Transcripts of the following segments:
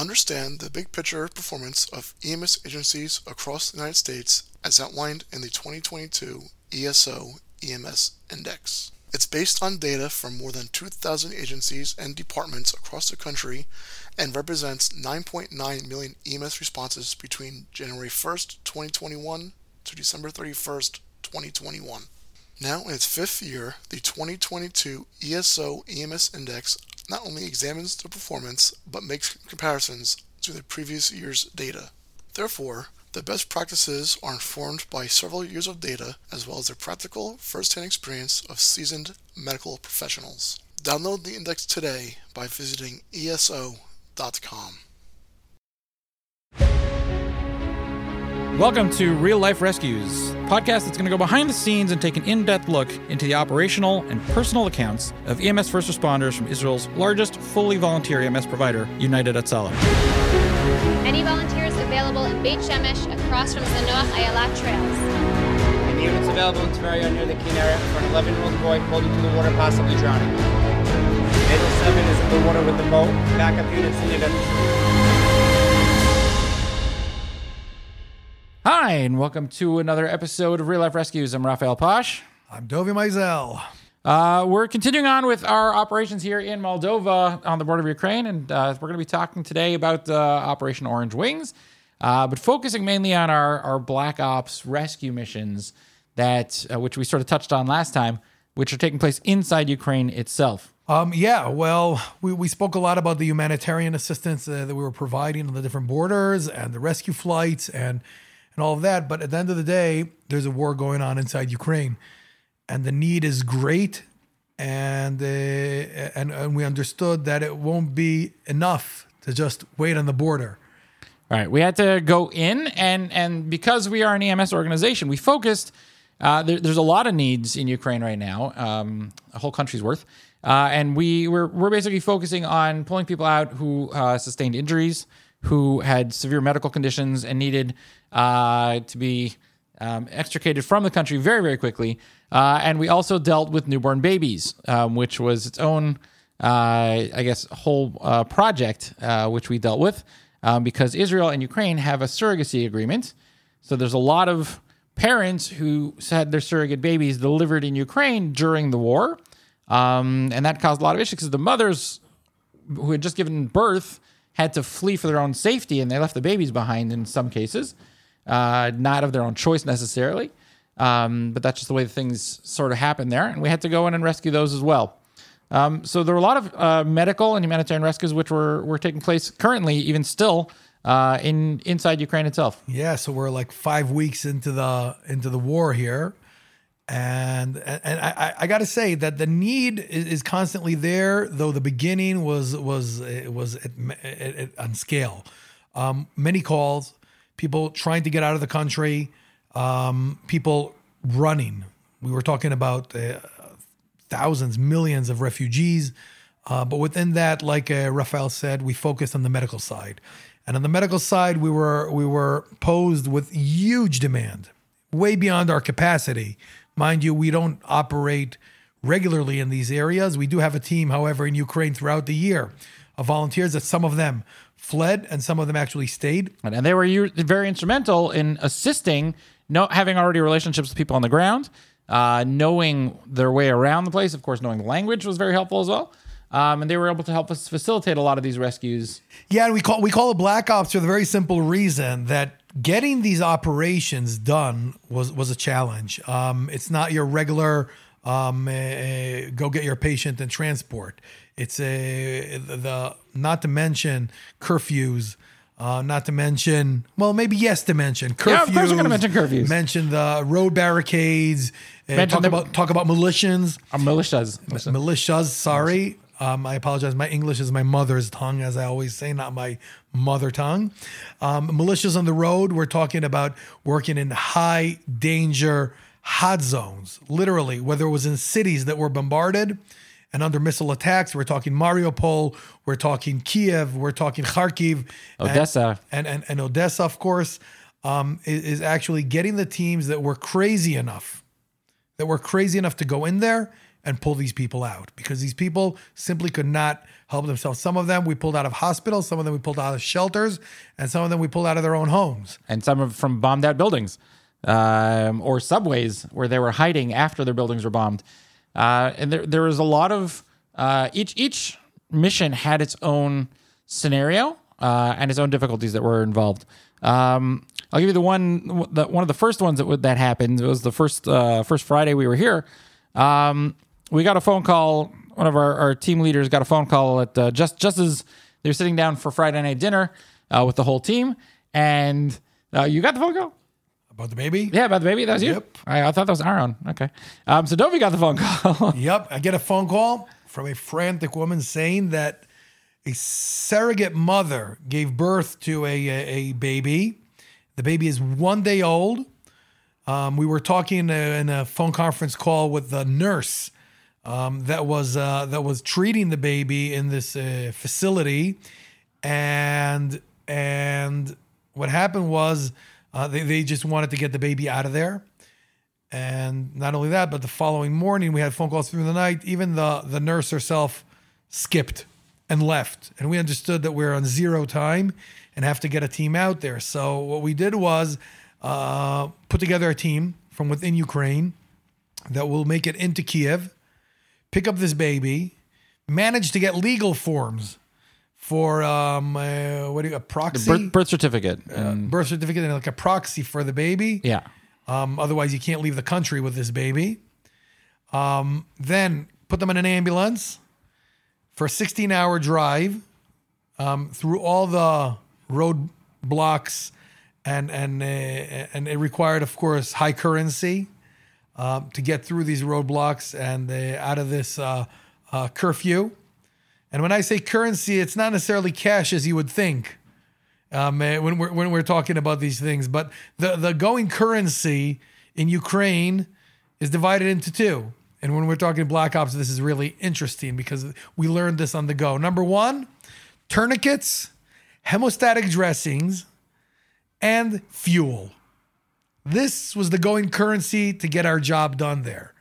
understand the big picture performance of EMS agencies across the United States as outlined in the 2022 ESO EMS Index. It's based on data from more than 2,000 agencies and departments across the country and represents 9.9 million EMS responses between January 1st, 2021 to December 31st, 2021. Now, in its fifth year, the 2022 ESO EMS Index not only examines the performance but makes comparisons to the previous year's data. Therefore, the best practices are informed by several years of data as well as the practical, first hand experience of seasoned medical professionals. Download the index today by visiting ESO.com. Welcome to Real Life Rescues, podcast that's going to go behind the scenes and take an in-depth look into the operational and personal accounts of EMS first responders from Israel's largest fully volunteer EMS provider, United Hatzalah. Any volunteers available in Beit Shemesh across from Zanoach Ayala trails. And units available in Tveria near the Kinneret for an 11-year-old boy pulled into the water, possibly drowning. Naval 7 is in the water with the boat. Backup units needed. Welcome to another episode of Real Life Rescues. I'm Raphael Poch. I'm Dovi Maisel. Uh, we're continuing on with our operations here in Moldova on the border of Ukraine, and uh, we're going to be talking today about uh, Operation Orange Wings, uh, but focusing mainly on our, our Black Ops rescue missions that uh, which we sort of touched on last time, which are taking place inside Ukraine itself. Um, yeah, well, we, we spoke a lot about the humanitarian assistance uh, that we were providing on the different borders and the rescue flights and and all of that. But at the end of the day, there's a war going on inside Ukraine, and the need is great, and uh, and and we understood that it won't be enough to just wait on the border. All right, we had to go in, and and because we are an EMS organization, we focused. Uh, there, there's a lot of needs in Ukraine right now, um, a whole country's worth, uh, and we we're, we're basically focusing on pulling people out who uh, sustained injuries, who had severe medical conditions and needed uh, to be um, extricated from the country very very quickly. Uh, and we also dealt with newborn babies, um, which was its own, uh, I guess, whole uh, project uh, which we dealt with um, because Israel and Ukraine have a surrogacy agreement. So there's a lot of parents who had their surrogate babies delivered in Ukraine during the war. Um, and that caused a lot of issues because the mothers who had just given birth had to flee for their own safety and they left the babies behind in some cases, uh, not of their own choice necessarily. Um, but that's just the way things sort of happened there. And we had to go in and rescue those as well. Um, so there were a lot of uh, medical and humanitarian rescues which were, were taking place currently, even still, uh, in inside Ukraine itself. Yeah, so we're like five weeks into the into the war here, and and I, I got to say that the need is, is, constantly there. Though the beginning was was was at, at, at, on scale, um, many calls, people trying to get out of the country, um, people running. We were talking about uh, thousands, millions of refugees, uh, but within that, like uh, Raphael said, we focused on the medical side, and on the medical side, we were we were posed with huge demand, way beyond our capacity Mind you, we don't operate regularly in these areas. We do have a team, however, in Ukraine throughout the year of volunteers that some of them fled and some of them actually stayed. And they were very instrumental in assisting, no, having already relationships with people on the ground, uh, knowing their way around the place. Of course, knowing the language was very helpful as well. Um, and they were able to help us facilitate a lot of these rescues. Yeah, and we call we call it Black Ops for the very simple reason that getting these operations done was was a challenge. Um, it's not your regular um, uh, go get your patient and transport. It's a the not to mention curfews. Uh, not to mention, well, maybe yes to mention curfews. Yeah, of course we're going to mention curfews. Mention the road barricades. Uh, talk the, about talk about militias. Uh, militias. Militias. Sorry, um, I apologize. My English is my mother's tongue, as I always say, not my mother tongue. Um, militias on the road, we're talking about working in high danger hot zones, literally, whether it was in cities that were bombarded and under missile attacks. We're talking Mariupol, we're talking Kiev, we're talking Kharkiv, Odessa, and, and, and, and Odessa, of course, um, is, is actually getting the teams that were crazy enough, that were crazy enough to go in there and pull these people out because these people simply could not help themselves. Some of them we pulled out of hospitals, some of them we pulled out of shelters, and some of them we pulled out of their own homes. and some of from bombed out buildings um, or subways where they were hiding after their buildings were bombed. Uh, and there, there was a lot of uh, each each mission had its own scenario uh, and its own difficulties that were involved. Um, I'll give you the one the, one of the first ones that that happened. It was the first uh, first Friday we were here. Um, we got a phone call. One of our, our team leaders got a phone call at uh, just just as they were sitting down for Friday night dinner uh, with the whole team, and uh, you got the phone call. About the baby? Yeah, about the baby. That was you. Yep. I, I thought that was Aaron. Okay. Um, so Dovi got the phone call. Yep. I get a phone call from a frantic woman saying that a surrogate mother gave birth to a, a, a baby. The baby is one day old. Um, we were talking uh, in a phone conference call with the nurse um, that was uh, that was treating the baby in this uh, facility, and and what happened was uh, they they just wanted to get the baby out of there. And not only that, but the following morning we had phone calls through the night. Even the the nurse herself skipped and left, and we understood that we're on zero time and have to get a team out there. So what we did was uh, put together a team from within Ukraine that will make it into Kiev, pick up this baby, manage to get legal forms for um uh, what do you a proxy birth, birth certificate. And, birth certificate and like a proxy for the baby. yeah. Um, otherwise, you can't leave the country with this baby. Um, then put them in an ambulance for a 16 hour drive um, through all the roadblocks, and and uh, and it required, of course, high currency um, to get through these roadblocks and uh, out of this uh, uh, curfew. And when I say currency, it's not necessarily cash as you would think um, uh, when we're when we're talking about these things. But the the going currency in Ukraine is divided into two. And when we're talking Black Ops, this is really interesting because we learned this on the go. Number one, tourniquets, hemostatic dressings, and fuel. This was the going currency to get our job done there.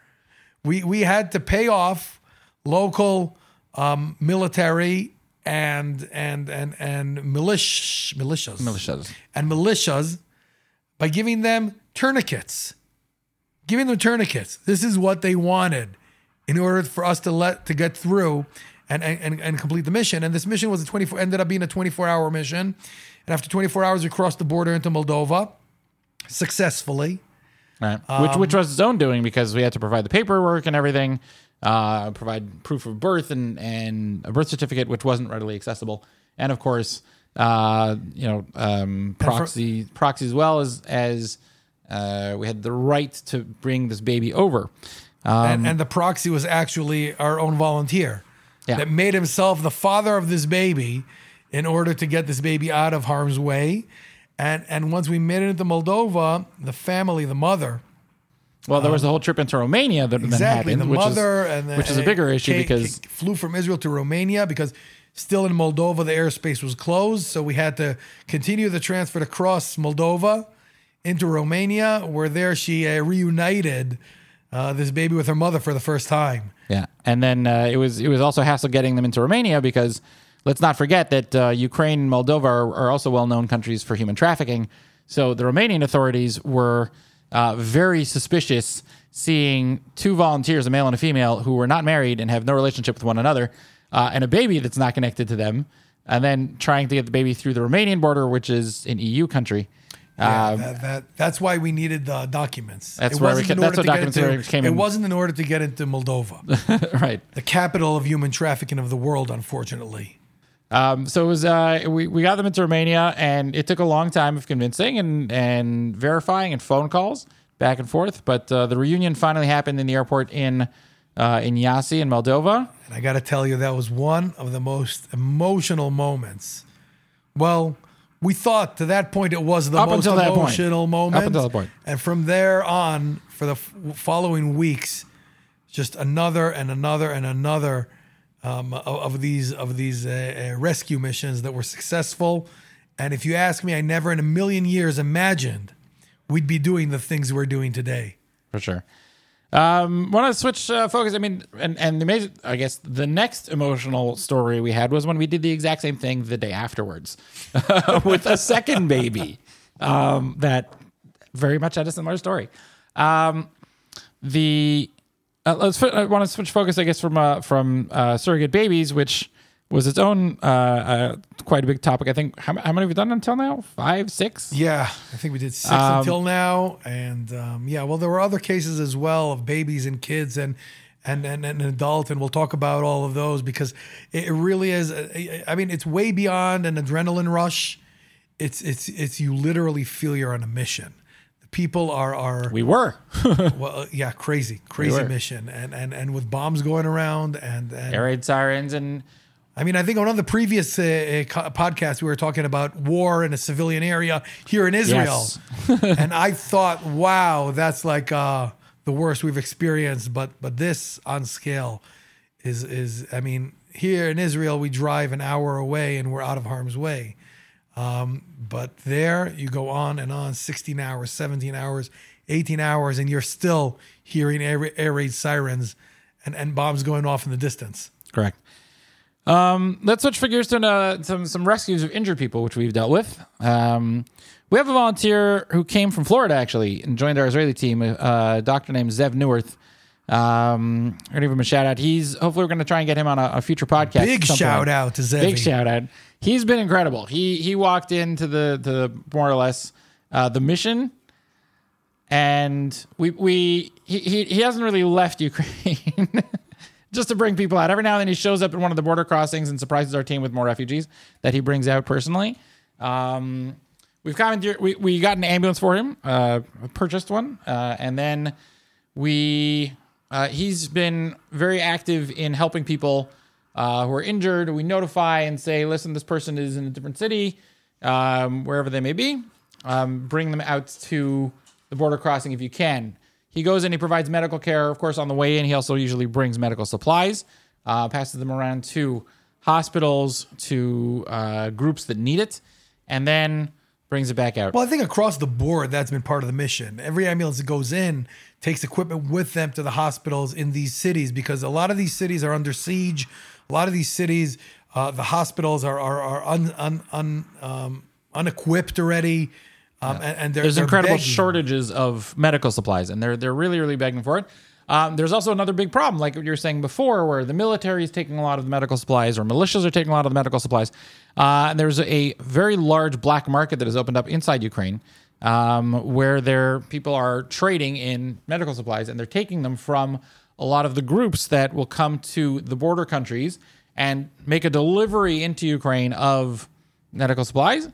We we had to pay off local um, military and and and and milish, militias Militias. and militias by giving them tourniquets. Giving them tourniquets. This is what they wanted in order for us to let to get through and and, and complete the mission. And this mission was a 24 ended up being a 24 hour mission. And after 24 hours, we crossed the border into Moldova successfully. Right. which which was its own doing because we had to provide the paperwork and everything, uh, provide proof of birth and and a birth certificate, which wasn't readily accessible, and of course, uh, you know, um, proxy proxy as well as as uh, we had the right to bring this baby over. Um, and, and the proxy was actually our own volunteer Yeah. that made himself the father of this baby in order to get this baby out of harm's way. And and once we made it into Moldova, the family, the mother, well, there was the whole trip into Romania that then Um, exactly happened, the which mother, is and the, which is a bigger issue ca- because ca- flew from Israel to Romania because still in Moldova the airspace was closed, so we had to continue the transfer to cross Moldova into Romania, where there she uh, reunited uh, this baby with her mother for the first time. Yeah, and then uh, it was it was also hassle getting them into Romania because let's not forget that uh, Ukraine and Moldova are, are also well known countries for human trafficking. So the Romanian authorities were uh, very suspicious seeing two volunteers, a male and a female, who were not married and have no relationship with one another, uh, and a baby that's not connected to them, and then trying to get the baby through the Romanian border, which is an EU country. Yeah, that, that that's why we needed the documents. That's it where we that's what documents into, came It in. wasn't in order to get into Moldova, right. the capital of human trafficking of the world. Unfortunately, Um, so it was uh, we, we got them into Romania, and it took a long time of convincing and and verifying and phone calls back and forth. But uh, the reunion finally happened in the airport in uh, in Iasi in Moldova. and I got to tell you, that was one of the most emotional moments. Well, we thought to that point it was the Up most until that point. emotional moment. Up until that point. and from there on, for the f- following weeks, just another and another and another um, of, of these of these uh, uh, rescue missions that were successful. And if you ask me, I never in a million years imagined we'd be doing the things we're doing today. for sure. Um, want to switch uh, focus? I mean, and and the amazing, I guess the next emotional story we had was when we did the exact same thing the day afterwards with a second baby. Um, that very much had a similar story. Um, the uh, let's I want to switch focus, I guess, from uh, from uh, surrogate babies, which was its own uh, uh, quite a big topic. I think how, how many have we done until now? Five, six? Yeah, I think we did six Um, until now, and um, yeah, well, there were other cases as well of babies and kids and and and, and an adult, and we'll talk about all of those because it really is. uh, I mean, it's way beyond an adrenaline rush. It's it's it's you literally feel you're on a mission. People are are We were. well, uh, yeah, crazy, crazy were. mission, and and and with bombs going around, and and Air raid sirens and I mean, I think on one of the previous uh, uh, podcasts we were talking about war in a civilian area here in Israel, Yes. and I thought, wow, that's like uh, the worst we've experienced. But but this on scale is is I mean, here in Israel we drive an hour away and we're out of harm's way. Um, but there you go on and on, 16 hours, 17 hours, 18 hours, and you're still hearing air, air raid sirens and, and bombs going off in the distance. Correct. Um, let's switch figures to uh, some some rescues of injured people, which we've dealt with. Um, we have a volunteer who came from Florida actually and joined our Israeli team. uh, A doctor named Zev Neuwirth. Um, I'm gonna give him a shout out. He's hopefully we're gonna try and get him on a, a future podcast. Big shout out to Zev. Big shout out. He's been incredible. He he walked into the the more or less uh, the mission, and we we he he, hasn't really left Ukraine. Just to bring people out. Every now and then he shows up at one of the border crossings and surprises our team with more refugees that he brings out personally. Um, we've commandeered, we, we got an ambulance for him, uh, purchased one, uh, and then we uh, he's been very active in helping people uh, who are injured. We notify and say, listen, this person is in a different city, um, wherever they may be. Um, bring them out to the border crossing if you can. He goes and he provides medical care, of course, on the way in. He also usually brings medical supplies, uh, passes them around to hospitals, to uh, groups that need it, and then brings it back out. Well, I think across the board, that's been part of the mission. Every ambulance that goes in takes equipment with them to the hospitals in these cities because a lot of these cities are under siege. A lot of these cities, uh, the hospitals are are, are un, un, un, um, unequipped already, um, and, and there's they're incredible begging. shortages of medical supplies, and they're they're really really begging for it. Um, there's also another big problem, like what you were saying before, where the military is taking a lot of the medical supplies, or militias are taking a lot of the medical supplies. Uh, and there's a very large black market that has opened up inside Ukraine, um, where there people are trading in medical supplies, and they're taking them from a lot of the groups that will come to the border countries and make a delivery into Ukraine of medical supplies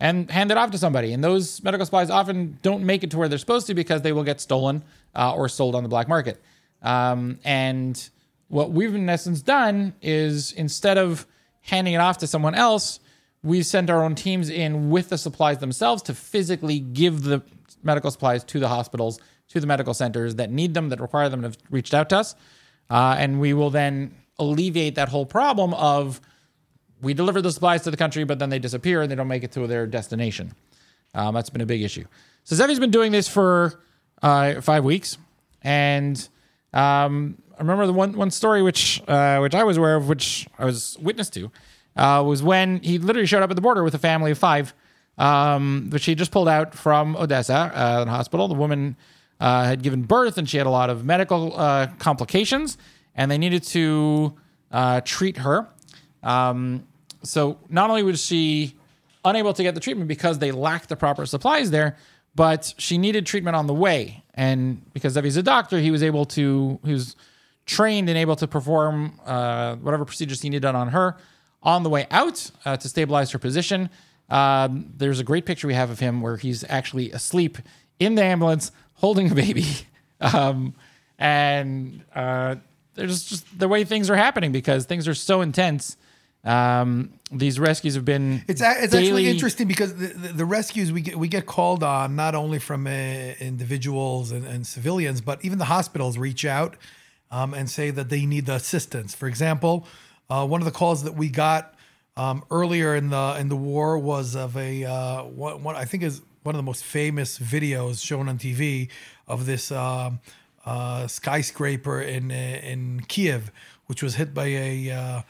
and hand it off to somebody. And those medical supplies often don't make it to where they're supposed to because they will get stolen uh, or sold on the black market. Um, and what we've in essence done is instead of handing it off to someone else, we've sent our own teams in with the supplies themselves to physically give the medical supplies to the hospitals, to the medical centers that need them, that require them, and have reached out to us. Uh, and we will then alleviate that whole problem of we deliver the supplies to the country, but then they disappear and they don't make it to their destination. Um, that's been a big issue. So Zevi's been doing this for uh, five weeks, and um, I remember the one one story which uh, which I was aware of, which I was witness to, uh, was when he literally showed up at the border with a family of five, um, which he just pulled out from Odessa, uh, the hospital. The woman uh, had given birth, and she had a lot of medical uh, complications, and they needed to uh, treat her. Um, so not only was she unable to get the treatment because they lacked the proper supplies there, but she needed treatment on the way. And because Zevi's a doctor, he was able to, he was trained and able to perform uh, whatever procedures he needed done on her on the way out uh, to stabilize her position. Um, there's a great picture we have of him where he's actually asleep in the ambulance holding a baby. Um, and uh, there's just the way things are happening because things are so intense. Um, these rescues have been It's a- it's actually interesting because the, the, the rescues we get we get called on not only from uh, individuals and, and civilians, but even the hospitals reach out um, and say that they need the assistance. For example, uh, one of the calls that we got um, earlier in the in the war was of a uh, one, one I think is one of the most famous videos shown on TV of this um, uh, skyscraper in uh, in Kiev, which was hit by a, uh,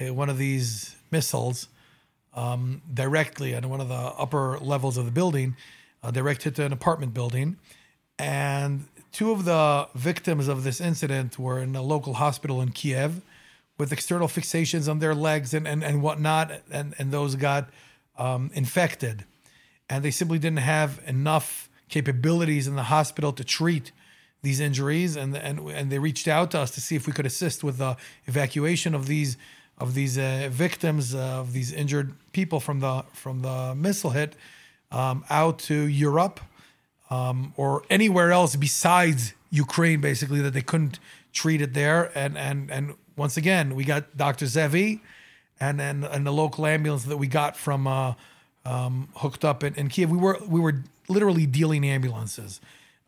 a one of these missiles um, directly on one of the upper levels of the building, uh, direct hit to an apartment building, and two of the victims of this incident were in a local hospital in Kiev with external fixations on their legs and and, and whatnot, and and those got um, infected, and they simply didn't have enough capabilities in the hospital to treat these injuries, and and and they reached out to us to see if we could assist with the evacuation of these of these uh, victims uh, of these injured people from the from the missile hit um, out to Europe um, or anywhere else besides Ukraine, basically that they couldn't treat it there. And and and once again, we got Dr. Zevi, and then and the local ambulance that we got from uh, um, hooked up in, in Kiev. We were we were literally dealing ambulances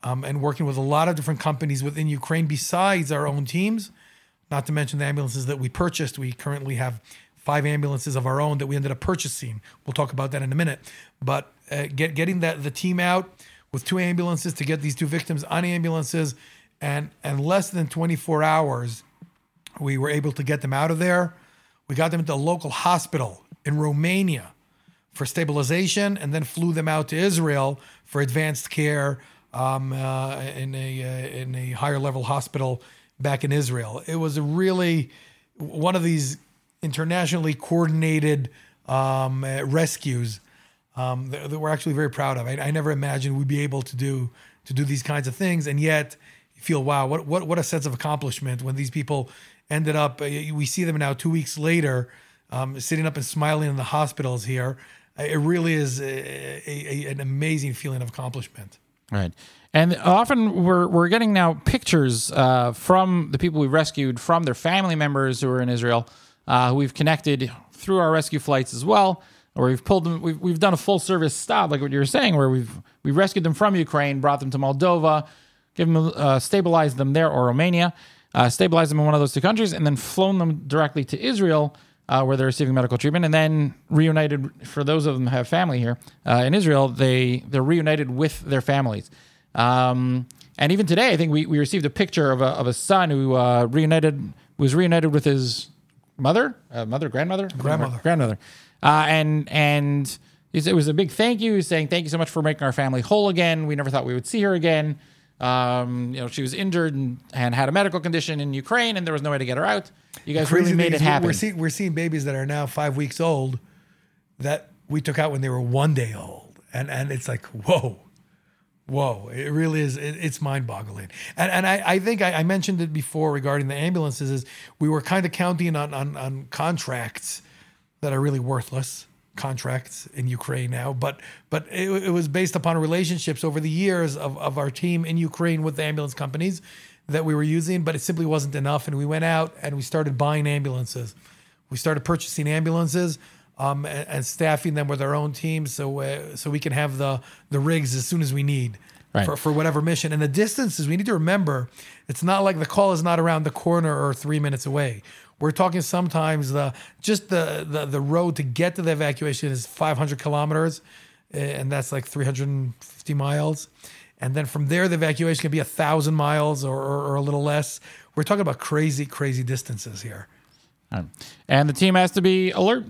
um, and working with a lot of different companies within Ukraine besides our own teams. Not to mention the ambulances that we purchased. We currently have five ambulances of our own that we ended up purchasing. We'll talk about that in a minute. But uh, get, getting that the team out with two ambulances to get these two victims on ambulances, and and less than 24 hours, we were able to get them out of there. We got them to a local hospital in Romania for stabilization, and then flew them out to Israel for advanced care um, uh, in a uh, in a higher level hospital back in Israel. It was a really one of these internationally coordinated um, uh, rescues um, that, that we're actually very proud of. I, I never imagined we'd be able to do to do these kinds of things, and yet you feel wow, what what what a sense of accomplishment when these people ended up. uh, We see them now two weeks later, um, sitting up and smiling in the hospitals here. It really is a, a- an amazing feeling of accomplishment. Right. And often we're, we're getting now pictures uh, from the people we rescued, from their family members who are in Israel, uh, who we've connected through our rescue flights as well, or we've pulled them. We've, we've done a full service stop, like what you were saying, where we've we rescued them from Ukraine, brought them to Moldova, give them uh, stabilized them there, or Romania, uh, stabilized them in one of those two countries, and then flown them directly to Israel. Uh, where they're receiving medical treatment, and then reunited. For those of them who have family here uh, in Israel, they they're reunited with their families. Um, and even today, I think we, we received a picture of a, of a son who uh, reunited was reunited with his mother, uh, mother, grandmother, Grandmother. grandmother, uh, and and it was a big thank you, saying thank you so much for making our family whole again. We never thought we would see her again. Um, you know, she was injured and, and had a medical condition in Ukraine, and there was no way to get her out. You guys really made it happen. We're seeing we're seeing babies that are now five weeks old that we took out when they were one day old, and and it's like whoa, whoa! It really is. It, it's mind boggling. And and I, I think I, I mentioned it before regarding the ambulances. Is we were kind of counting on on, on contracts that are really worthless contracts in Ukraine now, but but it, it was based upon relationships over the years of, of our team in Ukraine with the ambulance companies that we were using, but it simply wasn't enough. And we went out and we started buying ambulances. We started purchasing ambulances um, and, and staffing them with our own teams, so uh, so we can have the the rigs as soon as we need Right. for, for whatever mission. And the distances, we need to remember, it's not like the call is not around the corner or three minutes away. We're talking sometimes the just the the, the road to get to the evacuation is 500 kilometers, eh, and that's like 350 miles. And then from there, the evacuation can be a thousand miles or, or, or a little less. We're talking about crazy, crazy distances here. Um, and the team has to be alert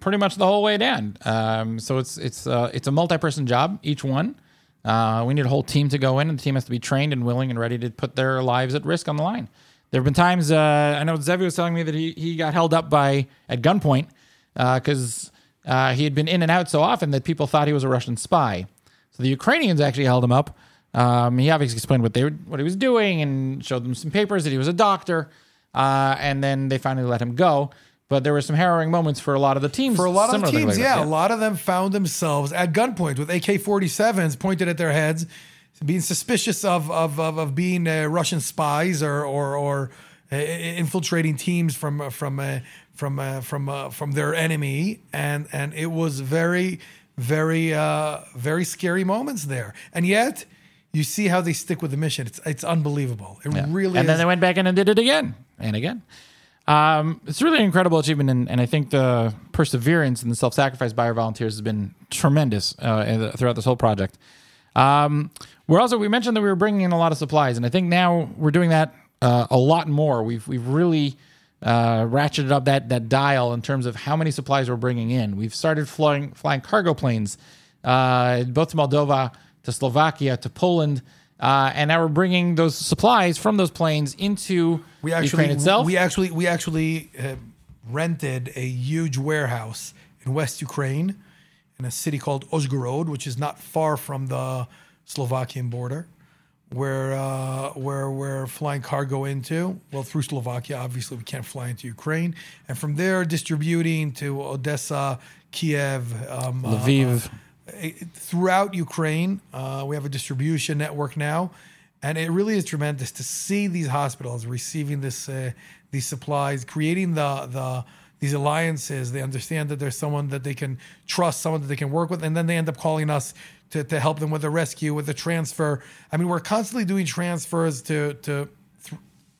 pretty much the whole way down. Um, so it's it's uh, it's a multi-person job, each one. Uh, we need a whole team to go in, and the team has to be trained and willing and ready to put their lives at risk on the line. There have been times uh, I know Zevi was telling me that he, he got held up by at gunpoint because uh, he had been in and out so often that people thought he was a Russian spy. So the Ukrainians actually held him up. Um, he obviously explained what they were, what he was doing and showed them some papers that he was a doctor. Uh, and then they finally let him go. But there were some harrowing moments for a lot of the teams. For a lot of the teams, that. yeah, a lot of them found themselves at gunpoint with AK 47s pointed at their heads, being suspicious of, of, of, of being uh, Russian spies or, or, or uh, infiltrating teams from, from, uh, from, uh, from, uh, from their enemy. And, and it was very, very, uh, very scary moments there. And yet, you see how they stick with the mission. It's, it's unbelievable. It Yeah. really and is. then they went back in and did it again and again. Um, it's really an incredible achievement, and, and I think the perseverance and the self-sacrifice by our volunteers has been tremendous uh, throughout this whole project. Um, we're also we mentioned that we were bringing in a lot of supplies, and I think now we're doing that uh, a lot more. We've we've really uh, ratcheted up that that dial in terms of how many supplies we're bringing in. We've started flying flying cargo planes, uh, both to Moldova, to Slovakia, to Poland, uh, and now we're bringing those supplies from those planes into We actually Ukraine itself. we actually we actually uh, rented a huge warehouse in West Ukraine in a city called Uzhgorod, which is not far from the Slovakian border, where uh, where we're flying cargo into. Well, through Slovakia, obviously we can't fly into Ukraine, and from there distributing to Odessa, Kiev, um, uh, Lviv. uh, throughout Ukraine. Uh, we have a distribution network now, and it really is tremendous to see these hospitals receiving this uh, these supplies, creating the the these alliances. They understand that there's someone that they can trust, someone that they can work with, and then they end up calling us to, to help them with the rescue, with the transfer. I mean, we're constantly doing transfers to to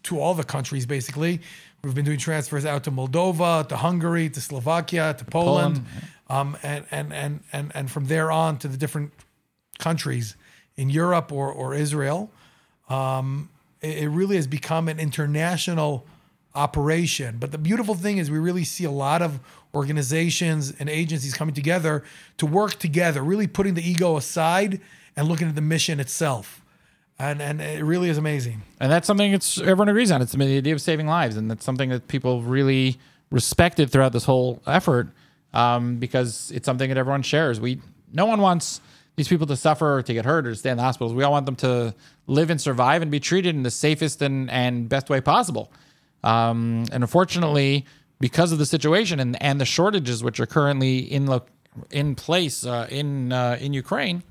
to all the countries basically. We've been doing transfers out to Moldova, to Hungary, to Slovakia, to Poland, um, and, and and and and from there on to the different countries in Europe or or Israel. Um, it, it really has become an international operation. But the beautiful thing is, we really see a lot of organizations and agencies coming together to work together, really putting the ego aside and looking at the mission itself. And and it really is amazing. And that's something it's everyone agrees on. It's the idea of saving lives, and that's something that people really respected throughout this whole effort um, because it's something that everyone shares. We no one wants these people to suffer or to get hurt or to stay in the hospitals. We all want them to live and survive and be treated in the safest and, and best way possible. Um, and unfortunately, because of the situation and, and the shortages which are currently in lo- in place uh, in uh, in Ukraine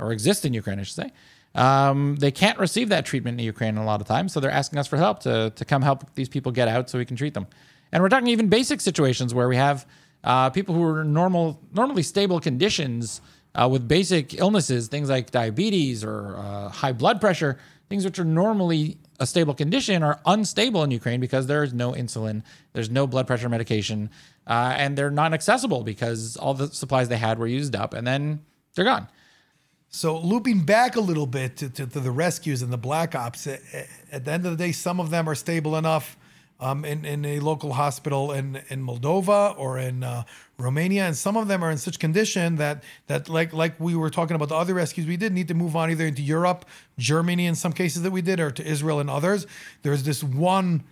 or exist in Ukraine, I should say, um, they can't receive that treatment in Ukraine a lot of times. So they're asking us for help to to come help these people get out so we can treat them. And we're talking even basic situations where we have uh, people who are normal normally stable conditions uh, with basic illnesses, things like diabetes or uh, high blood pressure, things which are normally a stable condition are unstable in Ukraine because there is no insulin, there's no blood pressure medication, uh, and they're not accessible because all the supplies they had were used up and then they're gone. So looping back a little bit to, to, to the rescues and the black ops, at, at the end of the day, some of them are stable enough um, in, in a local hospital in, in Moldova or in uh, Romania, and some of them are in such condition that that like like we were talking about the other rescues we did need to move on either into Europe, Germany in some cases that we did, or to Israel and others. There's this one,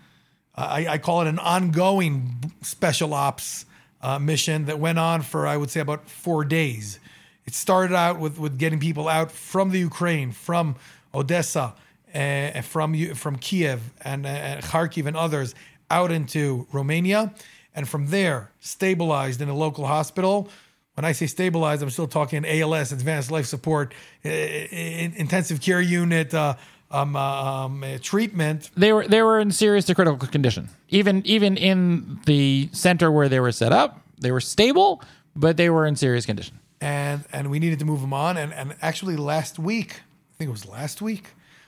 I, I call it an ongoing special ops uh, mission that went on for I would say about four days. It started out with with getting people out from the Ukraine, from Odessa, uh, from from Kiev and uh, Kharkiv and others out into Romania, and from there stabilized in a local hospital. When I say stabilized, I'm still talking ALS, advanced life support, uh, intensive care unit, uh, um, uh, um, uh, treatment. They were they were in serious to critical condition. Even even in the center where they were set up, they were stable, but they were in serious condition. and and we needed to move them on. And and actually last week, I think it was last week,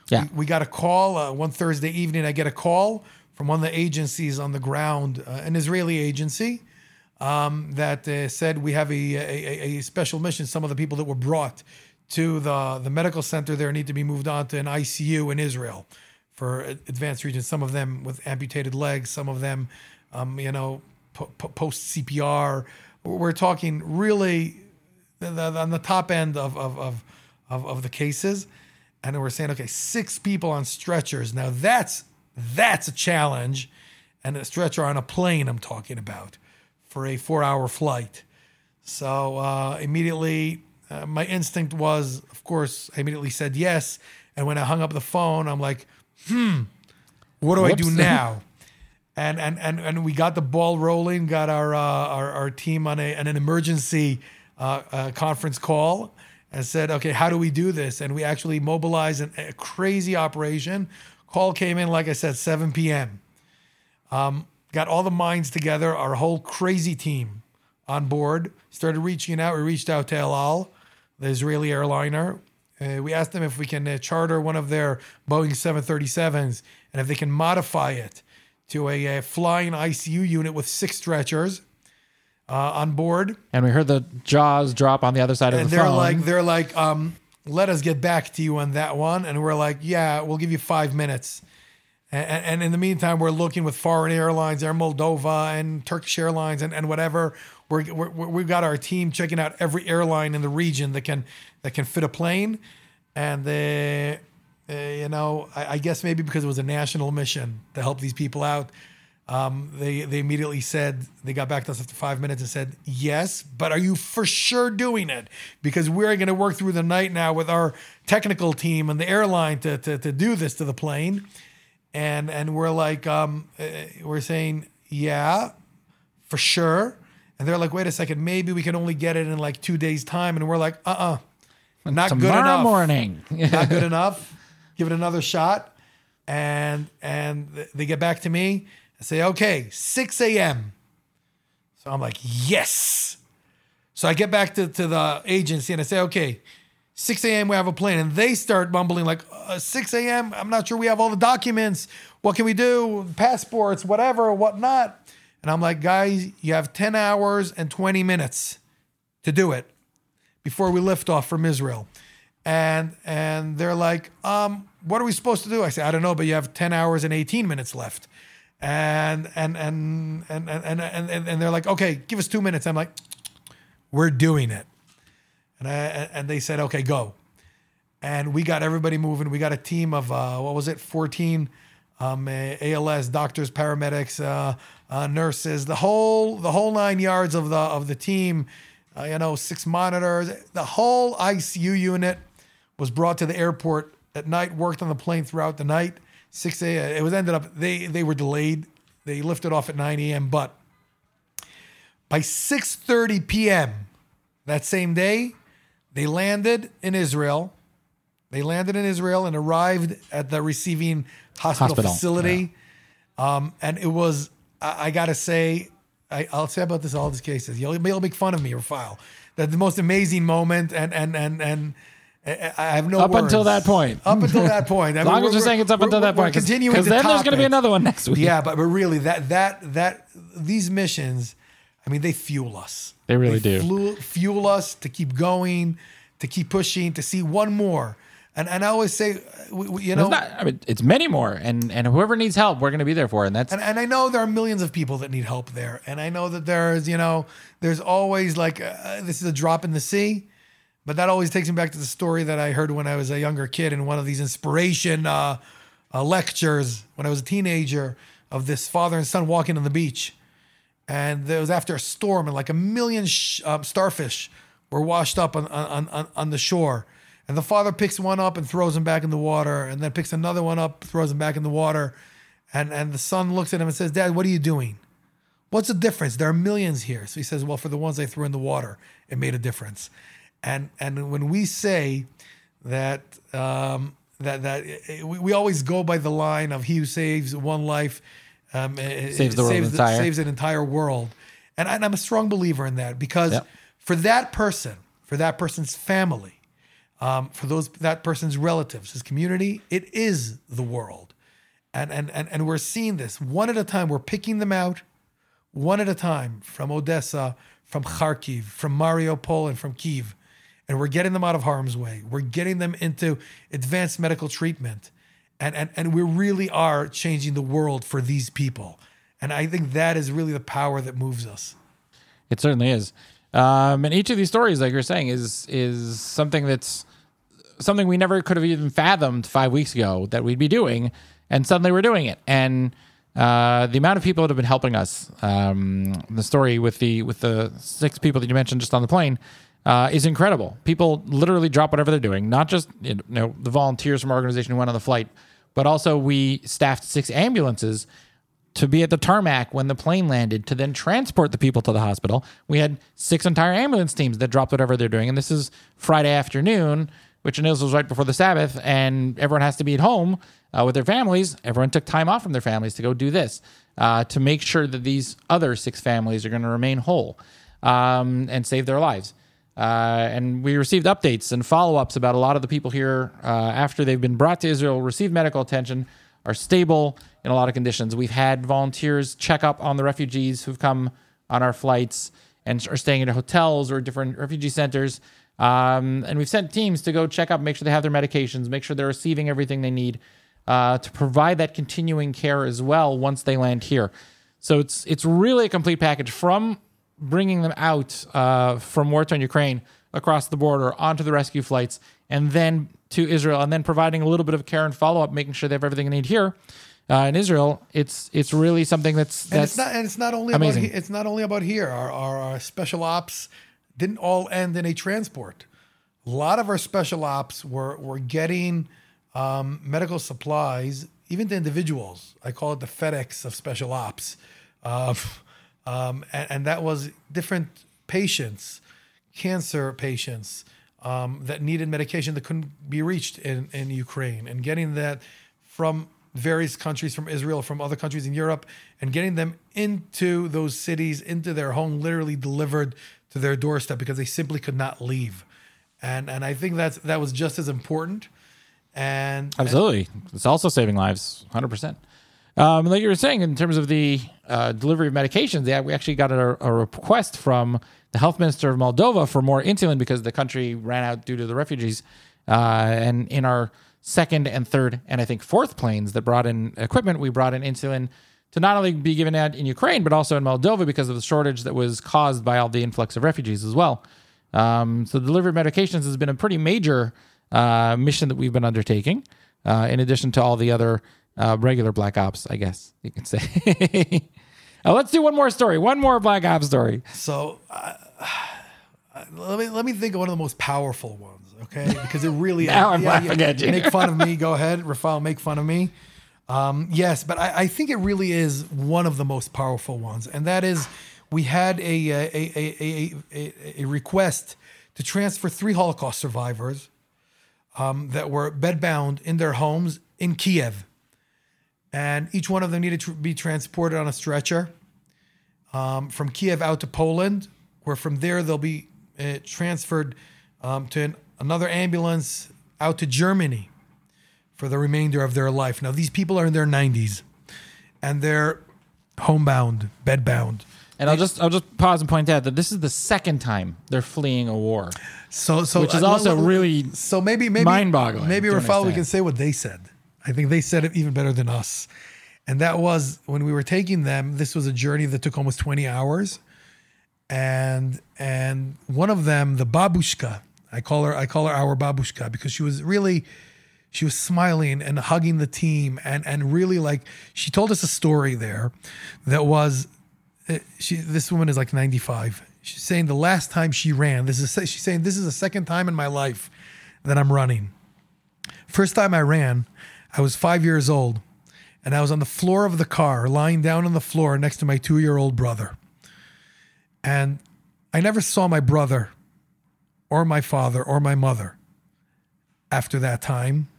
Yeah. we, we got a call uh, one Thursday evening. I get a call from one of the agencies on the ground, uh, an Israeli agency, um, that uh, said we have a, a a special mission. Some of the people that were brought to the the medical center there need to be moved on to an ICU in Israel for advanced regions. Some of them with amputated legs, some of them, um, you know, po- po- post CPR. We're talking really the, the, on the top end of of, of of of the cases, and we're saying, okay, six people on stretchers. Now that's that's a challenge, and a stretcher on a plane. I'm talking about for a four-hour flight. So uh, immediately, uh, my instinct was, of course, I immediately said yes. And when I hung up the phone, I'm like, hmm, what do I do now? and and and and we got the ball rolling. Got our uh, our, our team on a an emergency uh, uh, conference call and said, okay, how do we do this? And we actually mobilized an, a crazy operation. Call came in, like I said, 7 p.m. Um, got all the minds together, our whole crazy team on board. Started reaching out. We reached out to El Al, the Israeli airliner. Uh, we asked them if we can uh, charter one of their Boeing 737s and if they can modify it to a, uh flying ICU unit with six stretchers uh, on board. And we heard the jaws drop on the other side of the room. And the they're phone. like, they're like, um, let us get back to you on that one. And we're like, yeah, we'll give you five minutes. And, and in the meantime, we're looking with foreign airlines, Air Moldova and Turkish Airlines and, and whatever. We're, we're, we've got our team checking out every airline in the region that can that can fit a plane. And they, uh, you know, I, I guess maybe because it was a national mission to help these people out, um, they they immediately said they got back to us after five minutes and said yes, but are you for sure doing it? Because we're going to work through the night now with our technical team and the airline to to, to do this to the plane, and and we're like um, uh, we're saying yeah, for sure, and they're like wait a second, maybe we can only get it in like two days time, and we're like uh uh not good Tomorrow enough morning. not good enough. Give it another shot. And and they get back to me and say, okay, 6 a.m. So I'm like, yes. So I get back to, to the agency and I say, okay, 6 a.m. we have a plane. And they start mumbling like, uh, 6 a.m. I'm not sure we have all the documents. What can we do? Passports, whatever, whatnot. And I'm like, guys, you have 10 hours and 20 minutes to do it before we lift off from Israel. And and they're like, um, what are we supposed to do? I say, I don't know, but you have 10 hours and 18 minutes left. And and and and and and, and, and they're like, okay, give us two minutes. I'm like, we're doing it. And I and they said, okay, go. And we got everybody moving. We got a team of uh, what was it, 14 um, ALS doctors, paramedics, uh, uh, nurses, the whole the whole nine yards of the of the team. Uh, you know, six monitors, the whole ICU unit was brought to the airport at night. Worked on the plane throughout the night. Six a. It was ended up they they were delayed. They lifted off at 9 a.m. But by 6:30 p.m. that same day, they landed in Israel. They landed in Israel and arrived at the receiving hospital, Hospital, facility. Um, and it was, I, I gotta say, I, I'll say about this all these cases. You'll, you'll make fun of me or file. That the most amazing moment, and and and and I have no Up words. until that point. Up until that point. I As mean, long as we're- saying it's up until that point, because the then there's going to be another one next week. Yeah, but but really that that that these missions, I mean, they fuel us. They really do. Fuel, fuel us to keep going, to keep pushing, to see one more. And and I always say, you know, It's not. I mean, it's many more, and and whoever needs help, we're going to be there for, and that's and, and I know there are millions of people that need help there. And I know that there's, you know, there's always like, uh, this is a drop in the sea. But that always takes me back to the story that I heard when I was a younger kid in one of these inspiration uh, uh, lectures when I was a teenager of this father and son walking on the beach. And it was after a storm, and like a million sh- um, starfish were washed up on, on, on, on the shore. And the father picks one up and throws him back in the water, and then picks another one up, throws him back in the water. And, and the son looks at him and says, Dad, what are you doing? What's the difference? There are millions here. So he says, Well, for the ones I threw in the water, it made a difference. And and when we say that um, that that we, we always go by the line of he who saves one life um, Saves the world saves, entire. saves an entire world. And, I- and I'm a strong believer in that because Yep. for that person, for that person's family, um, for those that person's relatives, his community, it is the world. And, and and and we're seeing this one at a time. We're picking them out one at a time from Odessa, from Kharkiv, from Mariupol, and from Kiev. And we're getting them out of harm's way. We're getting them into advanced medical treatment. And, and, and we really are changing the world for these people. And I think that is really the power that moves us. It certainly is. Um, and each of these stories, like you're saying, is is something that's something we never could have even fathomed five weeks ago that we'd be doing, and suddenly we're doing it. And uh, the amount of people that have been helping us, um, the story with the with the six people that you mentioned just on the plane, uh, is incredible. People literally drop whatever they're doing, not just you know the volunteers from our organization who went on the flight, but also we staffed six ambulances to be at the tarmac when the plane landed to then transport the people to the hospital. We had six entire ambulance teams that dropped whatever they're doing. And this is Friday afternoon, which in Israel was right before the Sabbath, and everyone has to be at home uh, with their families. Everyone took time off from their families to go do this uh, to make sure that these other six families are going to remain whole um, and save their lives. Uh, and we received updates and follow ups about a lot of the people here uh, after they've been brought to Israel, received medical attention, are stable in a lot of conditions. We've had volunteers check up on the refugees who've come on our flights and are staying in hotels or different refugee centers. Um, and we've sent teams to go check up, make sure they have their medications, make sure they're receiving everything they need uh, to provide that continuing care as well once they land here. So it's it's really a complete package from bringing them out uh, from war torn Ukraine across the border onto the rescue flights and then to Israel and then providing a little bit of care and follow up, making sure they have everything they need here. Uh, in Israel, it's it's really something that's And that's it's not and it's not only amazing. about it's not only about here. Our, our our special ops didn't all end in a transport. A lot of our special ops were were getting um, medical supplies, even to individuals. I call it the FedEx of special ops, uh, um, and, and that was different patients, cancer patients um, that needed medication that couldn't be reached in in Ukraine, and getting that from various countries from Israel, from other countries in Europe, and getting them into those cities, into their home, literally delivered to their doorstep because they simply could not leave. And and I think that's that was just as important. And Absolutely. It's also saving lives, 100%. Um, like you were saying, in terms of the uh, delivery of medications, yeah, we actually got a, a request from the health minister of Moldova for more insulin because the country ran out due to the refugees. Uh, and in our second and third, and I think fourth planes that brought in equipment, we brought in insulin to not only be given out in Ukraine, but also in Moldova because of the shortage that was caused by all the influx of refugees as well. Um, so, delivery of medications has been a pretty major uh, mission that we've been undertaking, uh, in addition to all the other uh, regular Black Ops, I guess you could say. Uh, let's do one more story. One more Black Ops story. So uh, let me let me think of one of the most powerful ones, okay? Because it really Now I'm laughing at you. Make fun of me. Go ahead, Raphael. Make fun of me. Um, yes, but I, I think it really is one of the most powerful ones, and that is we had a a a a, a, a request to transfer three Holocaust survivors um, that were bedbound in their homes in Kiev, and each one of them needed to be transported on a stretcher um, from Kiev out to Poland, where from there they'll be uh, transferred um, to an, another ambulance out to Germany for the remainder of their life. Now, these people are in their 90s and they're homebound, bedbound. And I'll just I'll just pause and point out that this is the second time they're fleeing a war. So, so Which is uh, also really so maybe maybe mind-boggling Maybe to Raphael, we can say what they said. I think they said it even better than us. And that was when we were taking them. This was a journey that took almost twenty hours, and and one of them, the babushka, I call her I call her our babushka because she was really she was smiling and hugging the team and and really like she told us a story there that was uh, she this woman is like 95 she's saying the last time she ran this is she's saying this is the second time in my life that i'm running first time i ran i was five years old and i was on the floor of the car lying down on the floor next to my two-year-old brother. And i never saw my brother or my father or my mother. After that time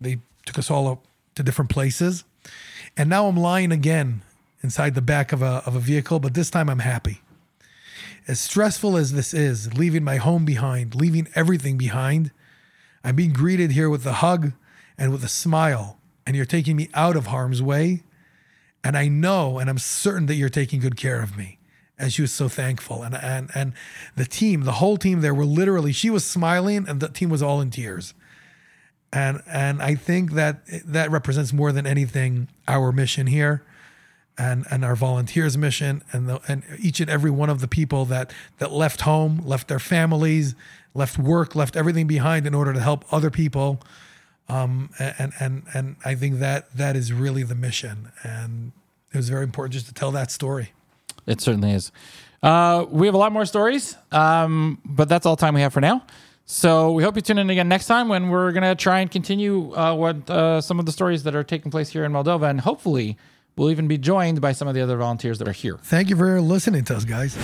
they took us all up to different places. And now i'm lying again inside the back of a, of a vehicle but this time i'm happy. As stressful as this is leaving my home behind leaving everything behind i'm being greeted here with a hug and with a smile and you're taking me out of harm's way. And i know and i'm certain that you're taking good care of me and she was so thankful. And and and the team the whole team there were literally she was smiling and the team was all in tears. And and I think that that represents more than anything our mission here, and and our volunteers' mission, and the, and each and every one of the people that that left home, left their families, left work, left everything behind in order to help other people. Um, and and and I think that that is really the mission, and it was very important just to tell that story. It certainly is. Uh, we have a lot more stories, um, but that's all time we have for now. So we hope you tune in again next time when we're going to try and continue uh, what uh, some of the stories that are taking place here in Moldova, and hopefully we'll even be joined by some of the other volunteers that are here. Thank you for listening to us, guys.